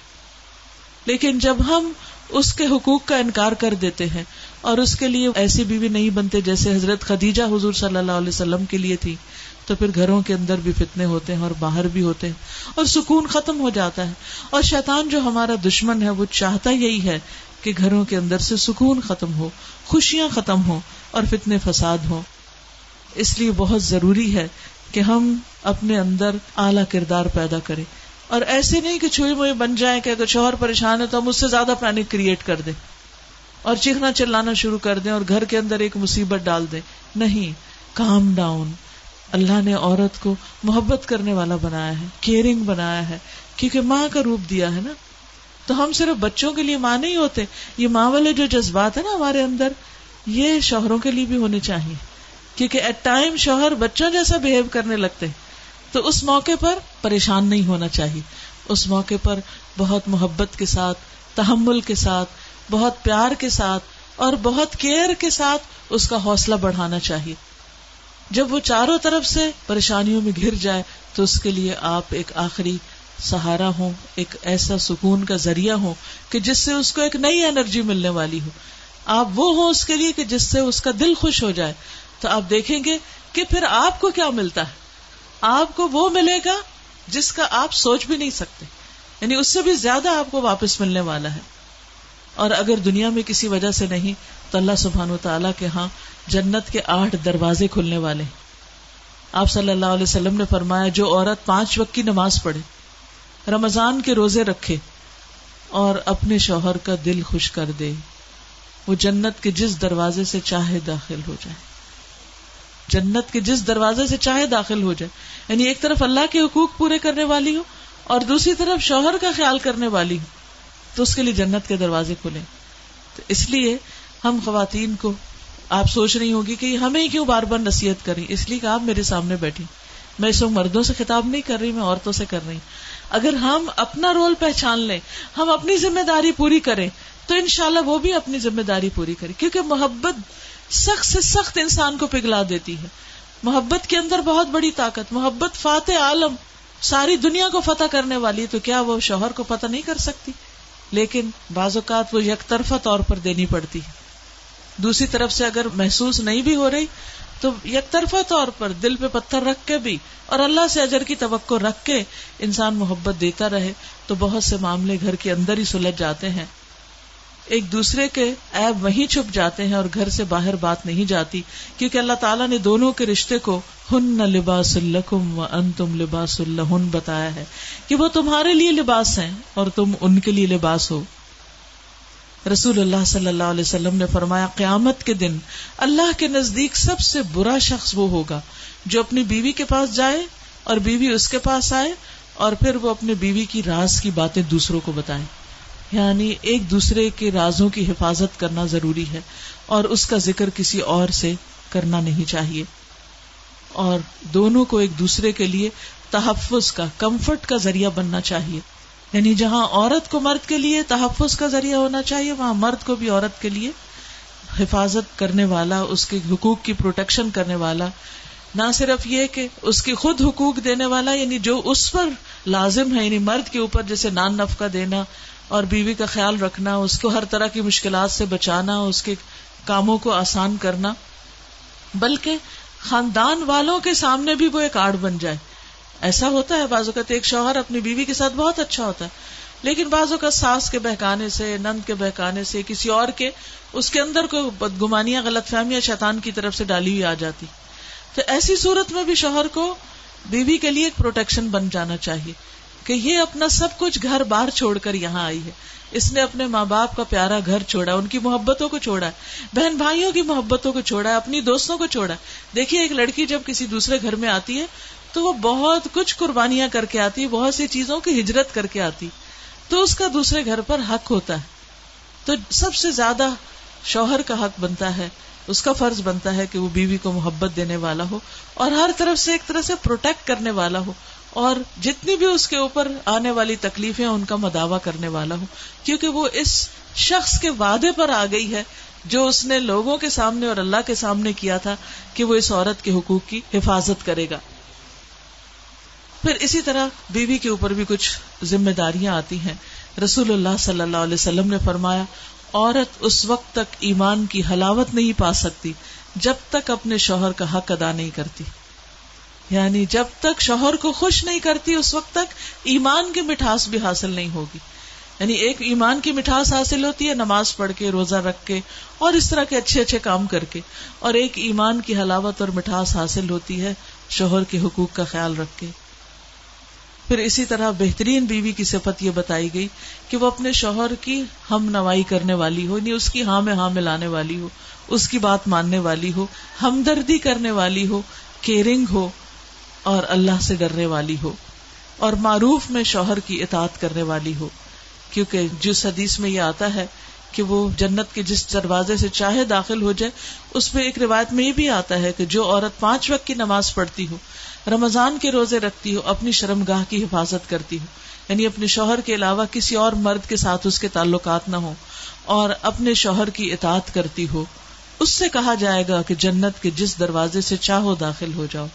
لیکن جب ہم اس کے حقوق کا انکار کر دیتے ہیں اور اس کے لیے ایسی بیوی نہیں بنتے جیسے حضرت خدیجہ حضور صلی اللہ علیہ وسلم کے لیے تھی، تو پھر گھروں کے اندر بھی فتنے ہوتے ہیں اور باہر بھی ہوتے ہیں اور سکون ختم ہو جاتا ہے۔ اور شیطان جو ہمارا دشمن ہے، وہ چاہتا یہی ہے کہ گھروں کے اندر سے سکون ختم ہو، خوشیاں ختم ہو اور فتنے فساد ہو اس لیے بہت ضروری ہے کہ ہم اپنے اندر اعلی کردار پیدا کریں۔ اور ایسے نہیں کہ چھوئی موئی بن جائیں کہ اگر شوہر پریشان ہے تو ہم اس سے زیادہ پینک کریٹ کر دیں اور چیخنا چلانا شروع کر دیں اور گھر کے اندر ایک مصیبت ڈال دیں۔ نہیں کام ڈاؤن اللہ نے عورت کو محبت کرنے والا بنایا ہے کیئرنگ بنایا ہے۔ کیونکہ ماں کا روپ دیا ہے نا۔ تو ہم صرف بچوں کے لیے ماں نہیں ہوتے، یہ ماں والے جو جذبات ہیں نا ہمارے اندر، یہ شوہروں کے لیے بھی ہونے چاہیے۔ کیونکہ ایٹ ٹائم شوہر بچوں جیسا بہیو کرنے لگتے تو اس موقع پر پریشان نہیں ہونا چاہیے۔ اس موقع پر بہت محبت کے ساتھ، تحمل کے ساتھ، بہت پیار کے ساتھ اور بہت کیئر کے ساتھ اس کا حوصلہ بڑھانا چاہیے۔ جب وہ چاروں طرف سے پریشانیوں میں گھر جائے تو اس کے لیے آپ ایک آخری سہارا ہو ایک ایسا سکون کا ذریعہ ہو کہ جس سے اس کو ایک نئی انرجی ملنے والی ہو۔ آپ وہ ہو اس کے لیے کہ جس سے اس کا دل خوش ہو جائے۔ تو آپ دیکھیں گے کہ پھر آپ کو کیا ملتا ہے۔ آپ کو وہ ملے گا جس کا آپ سوچ بھی نہیں سکتے۔ یعنی اس سے بھی زیادہ آپ کو واپس ملنے والا ہے۔ اور اگر دنیا میں کسی وجہ سے نہیں، تو اللہ سبحان و تعالیٰ کے ہاں جنت کے آٹھ دروازے کھلنے والے ہیں۔ آپ صلی اللہ علیہ وسلم نے فرمایا، جو عورت پانچ وقت کی نماز پڑھے، رمضان کے روزے رکھے اور اپنے شوہر کا دل خوش کر دے، وہ جنت کے جس دروازے سے چاہے داخل ہو جائے۔ جنت کے جس دروازے سے چاہے داخل ہو جائے۔ یعنی ایک طرف اللہ کے حقوق پورے کرنے والی ہو اور دوسری طرف شوہر کا خیال کرنے والی ہو تو اس کے لیے جنت کے دروازے کھلے تو اس لیے ہم خواتین کو آپ سوچ رہی ہوگی کہ ہمیں کیوں بار بار نصیحت کریں۔ اس لیے کہ آپ میرے سامنے بیٹھی میں اس وقت مردوں سے خطاب نہیں کر رہی، میں عورتوں سے کر رہی اگر ہم اپنا رول پہچان لیں، ہم اپنی ذمہ داری پوری کریں، تو انشاءاللہ وہ بھی اپنی ذمہ داری پوری کرے کیونکہ محبت سخت سے سخت انسان کو پگھلا دیتی ہے۔ محبت کے اندر بہت بڑی طاقت، محبت فاتح عالم، ساری دنیا کو فتح کرنے والی تو کیا وہ شوہر کو فتح نہیں کر سکتی؟ لیکن بعض اوقات وہ یک طرفہ طور پر دینی پڑتی ہے۔ دوسری طرف سے اگر محسوس نہیں بھی ہو رہی، تو یک طرفہ طور پر دل پہ پتھر رکھ کے بھی اور اللہ سے اجر کی توقع رکھ کے انسان محبت دیتا رہے تو بہت سے معاملے گھر کے اندر ہی سلجھ جاتے ہیں۔ ایک دوسرے کے ایب وہیں چھپ جاتے ہیں اور گھر سے باہر بات نہیں جاتی، کیونکہ اللہ تعالیٰ نے دونوں کے رشتے کو ہن لباس الکم و ان تم لباس اللہ بتایا ہے کہ وہ تمہارے لیے لباس ہیں اور تم ان کے لیے لباس ہو۔ رسول اللہ صلی اللہ علیہ وسلم نے فرمایا، قیامت کے دن اللہ کے نزدیک سب سے برا شخص وہ ہوگا جو اپنی بیوی کے پاس جائے اور بیوی اس کے پاس آئے اور پھر وہ اپنے بیوی کی راز کی باتیں دوسروں کو بتائے یعنی ایک دوسرے کے رازوں کی حفاظت کرنا ضروری ہے اور اس کا ذکر کسی اور سے کرنا نہیں چاہیے۔ اور دونوں کو ایک دوسرے کے لیے تحفظ کا، کمفرٹ کا ذریعہ بننا چاہیے۔ یعنی جہاں عورت کو مرد کے لیے تحفظ کا ذریعہ ہونا چاہیے، وہاں مرد کو بھی عورت کے لیے حفاظت کرنے والا، اس کے حقوق کی پروٹیکشن کرنے والا۔ نہ صرف یہ کہ اس کی خود حقوق دینے والا یعنی جو اس پر لازم ہے یعنی مرد کے اوپر جیسے نان نفقہ دینا اور بیوی کا خیال رکھنا، اس کو ہر طرح کی مشکلات سے بچانا، اس کے کاموں کو آسان کرنا۔ بلکہ خاندان والوں کے سامنے بھی وہ ایک آڑ بن جائے۔ ایسا ہوتا ہے، بعض اوقات ایک شوہر اپنی بیوی کے ساتھ بہت اچھا ہوتا ہے، لیکن بعض اوقات ساس کے بہکانے سے، نند کے بہکانے سے، کسی اور کے، اس کے اندر کو بدگمانیاں، غلط فہمیاں شیطان کی طرف سے ڈالی ہوئی آ جاتی۔ تو ایسی صورت میں بھی شوہر کو بیوی کے لیے ایک پروٹیکشن بن جانا چاہیے۔ کہ یہ اپنا سب کچھ گھر بار چھوڑ کر یہاں آئی ہے۔ اس نے اپنے ماں باپ کا پیارا گھر چھوڑا، ان کی محبتوں کو چھوڑا ہے بہن بھائیوں کی محبتوں کو چھوڑا ہے اپنی دوستوں کو چھوڑا۔ ہے دیکھیے، ایک لڑکی جب کسی دوسرے گھر میں آتی ہے تو وہ بہت کچھ قربانیاں کر کے آتی، بہت سی چیزوں کی ہجرت کر کے آتی۔ تو اس کا دوسرے گھر پر حق ہوتا ہے۔ تو سب سے زیادہ شوہر کا حق بنتا ہے، اس کا فرض بنتا ہے کہ وہ بیوی کو محبت دینے والا ہو اور ہر طرف سے ایک طرح سے پروٹیکٹ کرنے والا ہو۔ اور جتنی بھی اس کے اوپر آنے والی تکلیفیں ان کا مداوع کرنے والا ہو کیونکہ وہ اس شخص کے وعدے پر آ گئی ہے جو اس نے لوگوں کے سامنے اور اللہ کے سامنے کیا تھا کہ وہ اس عورت کے حقوق کی حفاظت کرے گا۔ پھر اسی طرح بیوی کے اوپر بھی کچھ ذمہ داریاں آتی ہیں۔ رسول اللہ صلی اللہ علیہ وسلم نے فرمایا، عورت اس وقت تک ایمان کی حلاوت نہیں پا سکتی جب تک اپنے شوہر کا حق ادا نہیں کرتی۔ یعنی جب تک شوہر کو خوش نہیں کرتی اس وقت تک ایمان کی مٹھاس بھی حاصل نہیں ہوگی۔ یعنی ایک ایمان کی مٹھاس حاصل ہوتی ہے، نماز پڑھ کے، روزہ رکھ کے اور اس طرح کے اچھے اچھے کام کر کے۔ اور ایک ایمان کی حلاوت اور مٹھاس حاصل ہوتی ہے شوہر کے حقوق کا خیال رکھ کے۔ پھر اسی طرح بہترین بیوی کی صفت یہ بتائی گئی کہ وہ اپنے شوہر کی ہم نوائی کرنے والی ہو یعنی اس کی ہاں میں ہاں ملانے والی ہو، اس کی بات ماننے والی ہو، ہمدردی کرنے والی ہو کیئرنگ ہو اور اللہ سے ڈرنے والی ہو اور معروف میں شوہر کی اطاعت کرنے والی ہو کیونکہ جس حدیث میں یہ آتا ہے کہ وہ جنت کے جس دروازے سے چاہے داخل ہو جائے، اس میں ایک روایت میں یہ بھی آتا ہے کہ جو عورت پانچ وقت کی نماز پڑھتی ہو، رمضان کے روزے رکھتی ہو، اپنی شرم گاہ کی حفاظت کرتی ہو۔ یعنی اپنے شوہر کے علاوہ کسی اور مرد کے ساتھ اس کے تعلقات نہ ہو اور اپنے شوہر کی اطاعت کرتی ہو۔ اس سے کہا جائے گا کہ جنت کے جس دروازے سے چاہو داخل ہو جاؤ۔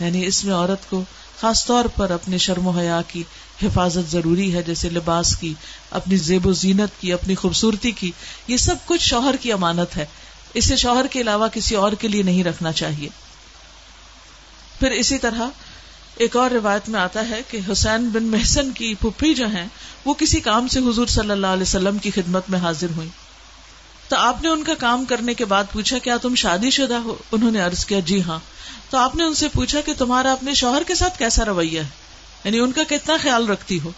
یعنی اس میں عورت کو خاص طور پر اپنے شرم و حیا کی حفاظت ضروری ہے، جیسے لباس کی، اپنی زیب و زینت کی، اپنی خوبصورتی کی، یہ سب کچھ شوہر کی امانت ہے۔ اسے شوہر کے علاوہ کسی اور کے لیے نہیں رکھنا چاہیے۔ پھر اسی طرح ایک اور روایت میں آتا ہے کہ حسین بن محسن کی پھپھی جو ہیں، وہ کسی کام سے حضور صلی اللہ علیہ وسلم کی خدمت میں حاضر ہوئی تو آپ نے ان کا کام کرنے کے بعد پوچھا، کیا تم شادی شدہ ہو؟ انہوں نے عرض کیا جی ہاں۔ تو آپ نے ان سے پوچھا کہ تمہارا اپنے شوہر کے ساتھ کیسا رویہ ہے؟ یعنی ان کا کتنا خیال رکھتی ہو؟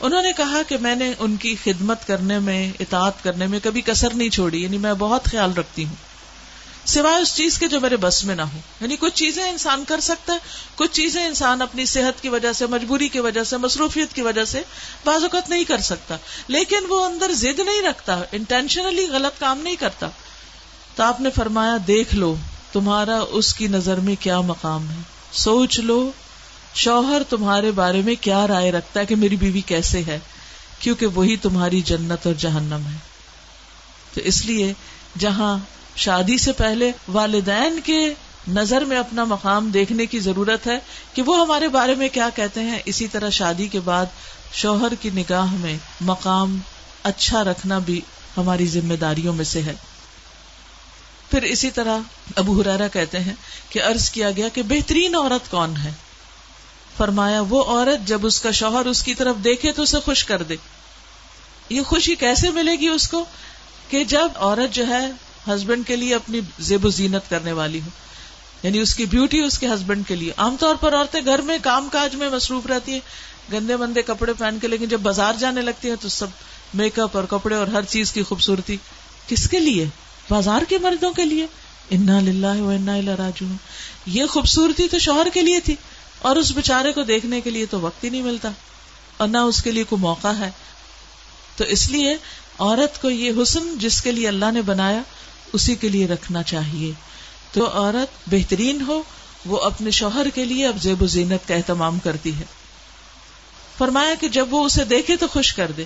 انہوں نے کہا کہ میں نے ان کی خدمت کرنے میں، اطاعت کرنے میں کبھی کسر نہیں چھوڑی یعنی میں بہت خیال رکھتی ہوں۔ سوائے اس چیز کے جو میرے بس میں نہ ہو۔ یعنی کچھ چیزیں انسان کر سکتا ہے، کچھ چیزیں انسان اپنی صحت کی وجہ سے، مجبوری کی وجہ سے، مصروفیت کی وجہ سے بعض اوقات نہیں کر سکتا۔ لیکن وہ اندر زد نہیں رکھتا انٹینشنلی غلط کام نہیں کرتا۔ تو آپ نے فرمایا، دیکھ لو۔ تمہارا اس کی نظر میں کیا مقام ہے؟ سوچ لو، شوہر تمہارے بارے میں کیا رائے رکھتا ہے کہ میری بیوی کیسے ہے؟ کیونکہ وہی تمہاری جنت اور جہنم ہے۔ تو اس لیے جہاں شادی سے پہلے والدین کے نظر میں اپنا مقام دیکھنے کی ضرورت ہے کہ وہ ہمارے بارے میں کیا کہتے ہیں، اسی طرح شادی کے بعد شوہر کی نگاہ میں مقام اچھا رکھنا بھی ہماری ذمہ داریوں میں سے ہے۔ پھر اسی طرح ابو ہرارا کہتے ہیں کہ ارض کیا گیا کہ بہترین عورت کون ہے؟ فرمایا، وہ عورت جب اس کا شوہر اس کی طرف دیکھے تو اسے خوش کر دے۔ یہ خوشی کیسے ملے گی اس کو؟ کہ جب عورت جو ہے ہسبینڈ کے لیے اپنی زیب و زینت کرنے والی ہو یعنی اس کی بیوٹی اس کے ہسبینڈ کے لیے۔ عام طور پر عورتیں گھر میں کام کاج میں مصروف رہتی ہیں، گندے مندے کپڑے پہن کے، لیکن جب بازار جانے لگتی ہیں تو سب میک اپ اور کپڑے اور ہر چیز کی خوبصورتی کس کے لیے؟ بازار کے مردوں کے لیے۔ انا للہ انا راجو یہ خوبصورتی تو شوہر کے لیے تھی اور اس بےچارے کو دیکھنے کے لیے تو وقت ہی نہیں ملتا اور نہ اس کے لیے کوئی موقع ہے۔ تو اس لیے عورت کو یہ حسن جس کے لیے اللہ نے بنایا، اسی کے لیے رکھنا چاہیے۔ تو عورت بہترین ہو، وہ اپنے شوہر کے لیے اب زیب و زینت کا اہتمام کرتی ہے۔ فرمایا کہ جب وہ اسے دیکھے تو خوش کر دے۔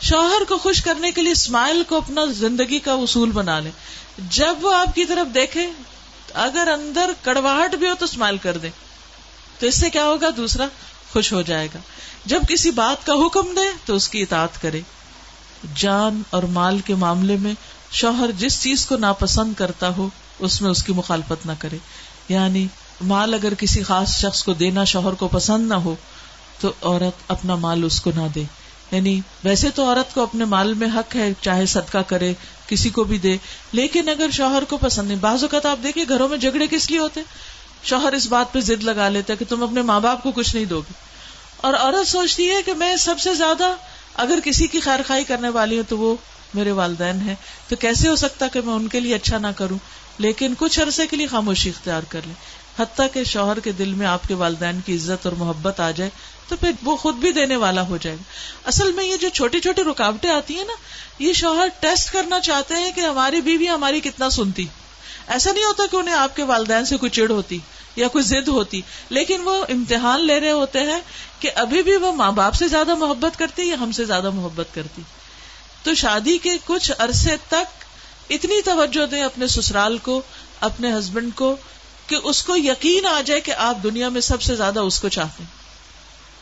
شوہر کو خوش کرنے کے لیے اسمائل کو اپنا زندگی کا اصول بنا لے جب وہ آپ کی طرف دیکھے، اگر اندر کڑواہٹ بھی ہو تو اسمائل کر دے تو اس سے کیا ہوگا؟ دوسرا، خوش ہو جائے گا۔ جب کسی بات کا حکم دے تو اس کی اطاعت کرے۔ جان اور مال کے معاملے میں شوہر جس چیز کو ناپسند کرتا ہو، اس میں اس کی مخالفت نہ کرے۔ یعنی مال اگر کسی خاص شخص کو دینا شوہر کو پسند نہ ہو، تو عورت اپنا مال اس کو نہ دے۔ یعنی ویسے تو عورت کو اپنے مال میں حق ہے، چاہے صدقہ کرے، کسی کو بھی دے، لیکن اگر شوہر کو پسند نہیں، بعض اوقات آپ دیکھیں گھروں میں جھگڑے کس لیے ہوتے؟ شوہر اس بات پہ ضد لگا لیتا ہے کہ تم اپنے ماں باپ کو کچھ نہیں دو گے۔ اور عورت سوچتی ہے کہ میں سب سے زیادہ اگر کسی کی خیر خائی کرنے والی ہوں تو وہ میرے والدین ہیں۔ تو کیسے ہو سکتا کہ میں ان کے لیے اچھا نہ کروں؟ لیکن کچھ عرصے کے لیے خاموشی اختیار کر لیں۔ حتیٰ کہ شوہر کے دل میں آپ کے والدین کی عزت اور محبت آ جائے تو پھر وہ خود بھی دینے والا ہو جائے گا۔ اصل میں یہ جو چھوٹی چھوٹی رکاوٹیں آتی ہیں نا، یہ شوہر ٹیسٹ کرنا چاہتے ہیں کہ ہماری بیوی ہماری کتنا سنتی۔ ایسا نہیں ہوتا کہ انہیں آپ کے والدین سے کوئی چڑ ہوتی یا کوئی ضد ہوتی، لیکن وہ امتحان لے رہے ہوتے ہیں کہ ابھی بھی وہ ماں باپ سے زیادہ محبت کرتی یا ہم سے زیادہ محبت کرتی۔ تو شادی کے کچھ عرصے تک اتنی توجہ دیں اپنے سسرال کو، اپنے ہسبینڈ کو کہ اس کو یقین آ جائے کہ آپ دنیا میں سب سے زیادہ اس کو چاہتے ہیں۔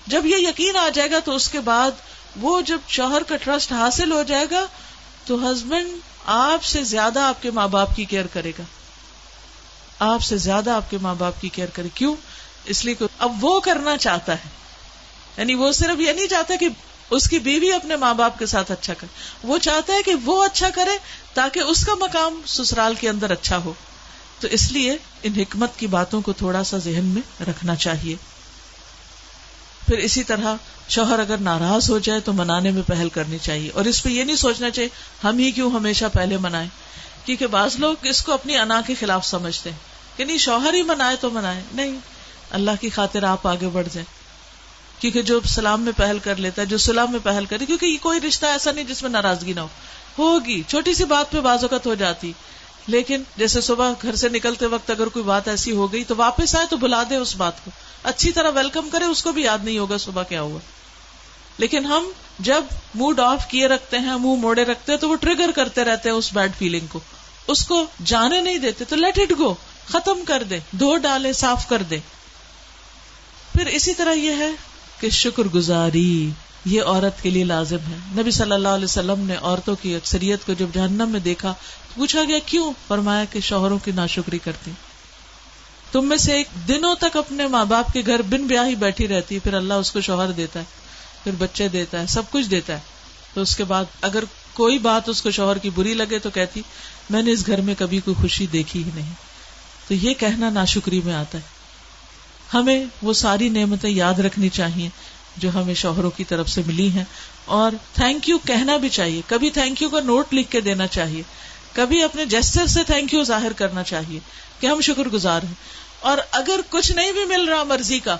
جب یہ یقین آ جائے گا تو اس کے بعد وہ جب شوہر کا ٹرسٹ حاصل ہو جائے گا تو ہسبینڈ آپ سے زیادہ آپ کے ماں باپ کی کیئر کرے گا۔ آپ سے زیادہ آپ کے ماں باپ کی کیئر کرے۔ کیوں؟ اس لیے کہ اب وہ کرنا چاہتا ہے۔ یعنی وہ صرف یہ نہیں چاہتا کہ اس کی بیوی اپنے ماں باپ کے ساتھ اچھا کرے۔ وہ چاہتا ہے کہ وہ اچھا کرے تاکہ اس کا مقام سسرال کے اندر اچھا ہو۔ تو اس لیے ان حکمت کی باتوں کو تھوڑا سا ذہن میں رکھنا چاہیے۔ پھر اسی طرح شوہر اگر ناراض ہو جائے تو منانے میں پہل کرنی چاہیے۔ اور اس پہ یہ نہیں سوچنا چاہیے ہم ہی کیوں ہمیشہ پہلے منائے کیونکہ بعض لوگ اس کو اپنی انا کے خلاف سمجھتے ہیں۔ کہ نہیں، شوہر ہی منائے تو منائے۔ نہیں، اللہ کی خاطر آپ آگے بڑھ جائیں۔ کیونکہ جو سلام میں پہل کر لیتا ہے، جو سلام میں پہل کرے، کیونکہ یہ کوئی رشتہ ایسا نہیں جس میں ناراضگی نہ ہو۔ ہوگی، چھوٹی سی بات پہ بعض اوقات ہو جاتی۔ لیکن جیسے صبح گھر سے نکلتے وقت اگر کوئی بات ایسی ہو گئی تو واپس آئے تو بلا دے اس بات کو۔ اچھی طرح ویلکم کرے، اس کو بھی یاد نہیں ہوگا صبح کیا ہوا۔ لیکن ہم جب موڈ آف کیے رکھتے ہیں، منہ موڑے رکھتے ہیں، تو وہ ٹریگر کرتے رہتے ہیں اس بیڈ فیلنگ کو۔ اس کو جانے نہیں دیتے، تو لیٹ اٹ گو ختم کر دے دھو ڈالے صاف کر دے پھر اسی طرح یہ ہے کہ شکر گزاری یہ عورت کے لیے لازم ہے۔ نبی صلی اللہ علیہ وسلم نے عورتوں کی اکثریت کو جب جہنم میں دیکھا پوچھا گیا، کیوں؟ فرمایا کہ شوہروں کی ناشکری کرتی۔ تم میں سے ایک دنوں تک اپنے ماں باپ کے گھر بن بیاہی بیٹھی رہتی پھر اللہ اس کو شوہر دیتا ہے، پھر بچے دیتا ہے، سب کچھ دیتا ہے۔ تو اس کے بعد اگر کوئی بات اس کو شوہر کی بری لگے تو کہتی، میں نے اس گھر میں کبھی کوئی خوشی دیکھی ہی نہیں۔ تو یہ کہنا ناشکری میں آتا ہے۔ ہمیں وہ ساری نعمتیں یاد رکھنی چاہیے۔ جو ہمیں شوہروں کی طرف سے ملی ہیں۔ اور تھینک یو کہنا بھی چاہیے۔ کبھی تھینک یو کا نوٹ لکھ کے دینا چاہیے۔ کبھی اپنے جیسر سے تھینک یو ظاہر کرنا چاہیے کہ ہم شکر گزار ہیں۔ اور اگر کچھ نہیں بھی مل رہا مرضی کا،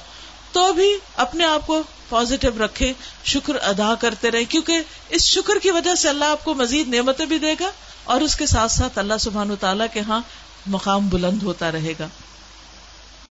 تو بھی اپنے آپ کو پازیٹو رکھے، شکر ادا کرتے رہے۔ کیونکہ اس شکر کی وجہ سے اللہ آپ کو مزید نعمتیں بھی دے گا اور اس کے ساتھ ساتھ اللہ سبحان و تعالیٰ کے ہاں مقام بلند ہوتا رہے گا۔